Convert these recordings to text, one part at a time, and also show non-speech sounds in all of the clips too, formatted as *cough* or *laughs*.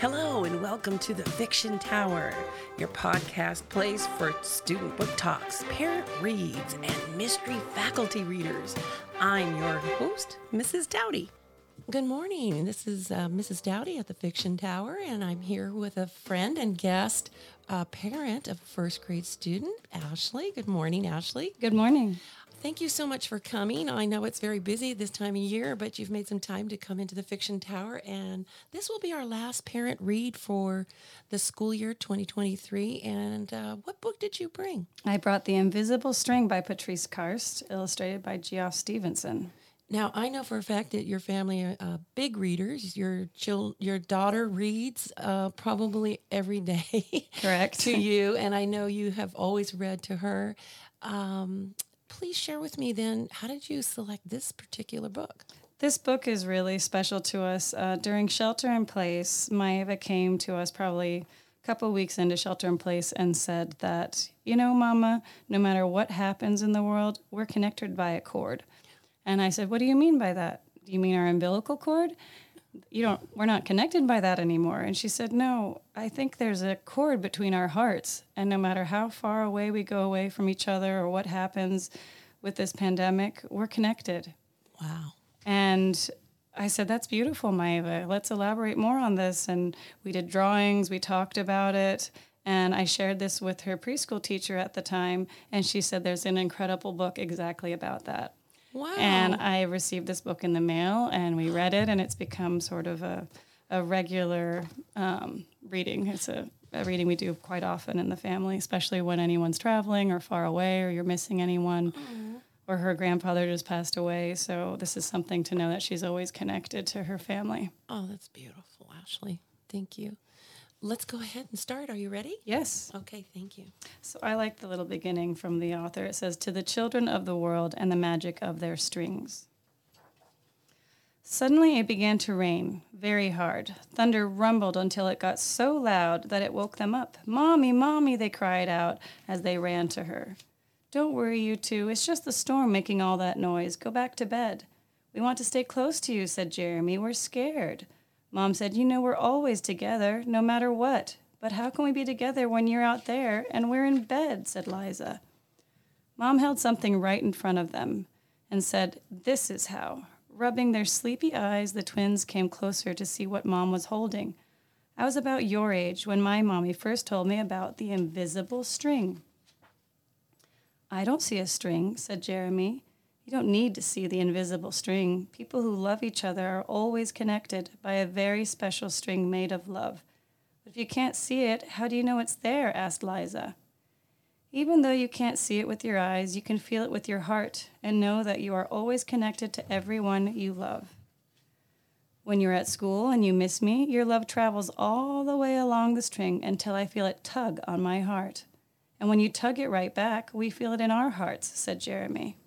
Hello, and welcome to the Fiction Tower, your podcast place for student book talks, parent reads, and mystery faculty readers. I'm your host, Mrs. Dowty. Good morning. This is uh, Mrs. Dowty at the Fiction Tower, and I'm here with a friend and guest, uh, parent of a first grade student, Ashley. Good morning, Ashley. Good morning. Thank you so much for coming. I know it's very busy this time of year, but you've made some time to come into the Fiction Tower, and this will be our last parent read for the school year 2023. And uh, what book did you bring? I brought The Invisible String by Patrice Karst, illustrated by Geoff Stevenson. Now I know for a fact that your family are uh, big readers. Your chil- your daughter reads uh, probably every day. *laughs* Correct. to you, and I know you have always read to her. Um, please share with me then. How did you select this particular book? This book is really special to us. Uh, during Shelter in Place, Maeva came to us probably a couple weeks into Shelter in Place and said that, you know, Mama, no matter what happens in the world, we're connected by a cord. And I said, What do you mean by that? Do you mean our umbilical cord? You don't we're not connected by that anymore. And she said, No, I think there's a cord between our hearts. And no matter how far away we go away from each other or what happens with this pandemic, we're connected. Wow. And I said, That's beautiful, Maeva. Let's elaborate more on this. And we did drawings, we talked about it. And I shared this with her preschool teacher at the time. And she said, There's an incredible book exactly about that. Wow. And I received this book in the mail, and we read it, and it's become sort of a, a regular um, reading. It's a, a reading we do quite often in the family, especially when anyone's traveling or far away, or you're missing anyone, or her grandfather just passed away. So this is something to know that she's always connected to her family. oh, that's beautiful, Ashley. Thank you. Let's go ahead and start. Are you ready? Yes. Okay, thank you. So I like the little beginning from the author. It says, To the children of the world and the magic of their strings. Suddenly it began to rain, very hard. Thunder rumbled until it got so loud that it woke them up. Mommy, Mommy, they cried out as they ran to her. Don't worry, you two. It's just the storm making all that noise. Go back to bed. We want to stay close to you, said Jeremy. We're scared. Mom said, You know, we're always together, no matter what. But how can we be together when you're out there and we're in bed? said Liza. Mom held something right in front of them and said, This is how. Rubbing their sleepy eyes, the twins came closer to see what Mom was holding. I was about your age when my mommy first told me about the invisible string. I don't see a string, said Jeremy. You don't need to see the invisible string. People who love each other are always connected by a very special string made of love. But if you can't see it, how do you know it's there? asked Liza. Even though you can't see it with your eyes, you can feel it with your heart and know that you are always connected to everyone you love. When you're at school and you miss me, your love travels all the way along the string until I feel it tug on my heart. And when you tug it right back, we feel it in our hearts, said Jeremy.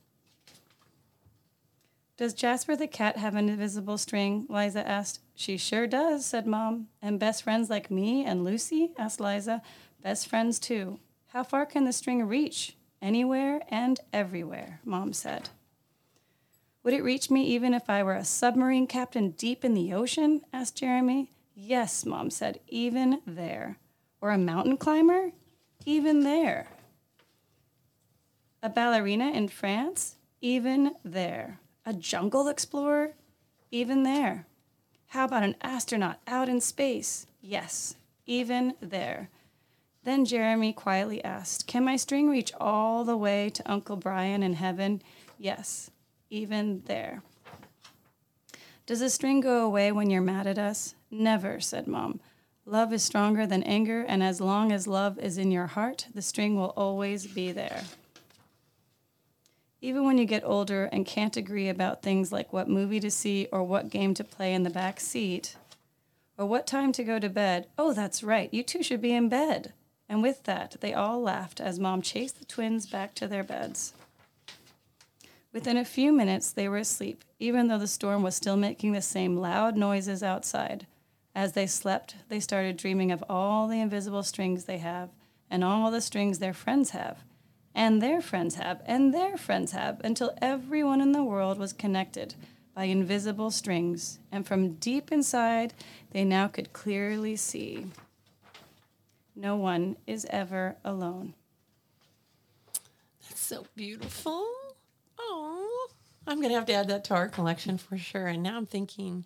Does Jasper the cat have an invisible string? Liza asked. She sure does, said Mom. And best friends like me and Lucy? asked Liza. Best friends too. How far can the string reach? Anywhere and everywhere, Mom said. Would it reach me even if I were a submarine captain deep in the ocean? asked Jeremy. Yes, Mom said, even there. Or a mountain climber? Even there. A ballerina in France? Even there. A jungle explorer? Even there. How about an astronaut out in space? Yes, even there. Then Jeremy quietly asked, Can my string reach all the way to Uncle Brian in heaven? Yes, even there. Does the string go away when you're mad at us? Never, said Mom. Love is stronger than anger, and as long as love is in your heart, the string will always be there. Even when you get older and can't agree about things like what movie to see or what game to play in the back seat, or what time to go to bed, oh, that's right, you two should be in bed. And with that, they all laughed as Mom chased the twins back to their beds. Within a few minutes, they were asleep, even though the storm was still making the same loud noises outside. As they slept, they started dreaming of all the invisible strings they have, and all the strings their friends have, and their friends have, and their friends have, until everyone in the world was connected by invisible strings, and from deep inside they now could clearly see. No one is ever alone. That's so beautiful. Oh, I'm going to have to add that to our collection for sure. And now I'm thinking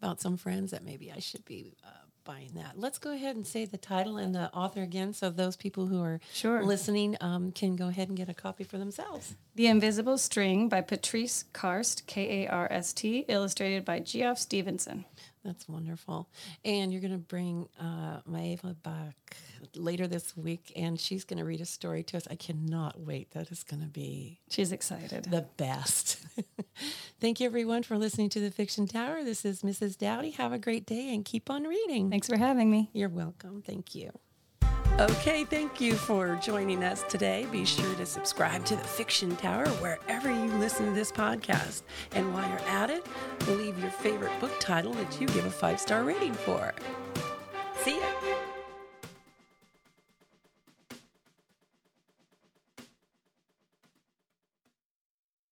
about some friends that maybe I should be uh, buying that. Let's go ahead and say the title and the author again so those people who are Sure. listening um, can go ahead and get a copy for themselves. The Invisible String by Patrice Karst, K A R S T, illustrated by Geoff Stevenson. That's wonderful. And you're going to bring uh, Maeva back later this week, and she's going to read a story to us. I cannot wait. That is going to be She's excited. the best. *laughs* Thank you, everyone, for listening to the Fiction Tower. This is Mrs. Dowty. Have a great day and keep on reading. Thanks for having me. You're welcome. Thank you. Okay, thank you for joining us today. Be sure to subscribe to the Fiction Tower wherever you listen to this podcast. And while you're at it, leave your favorite book title that you give a five star rating for. See ya.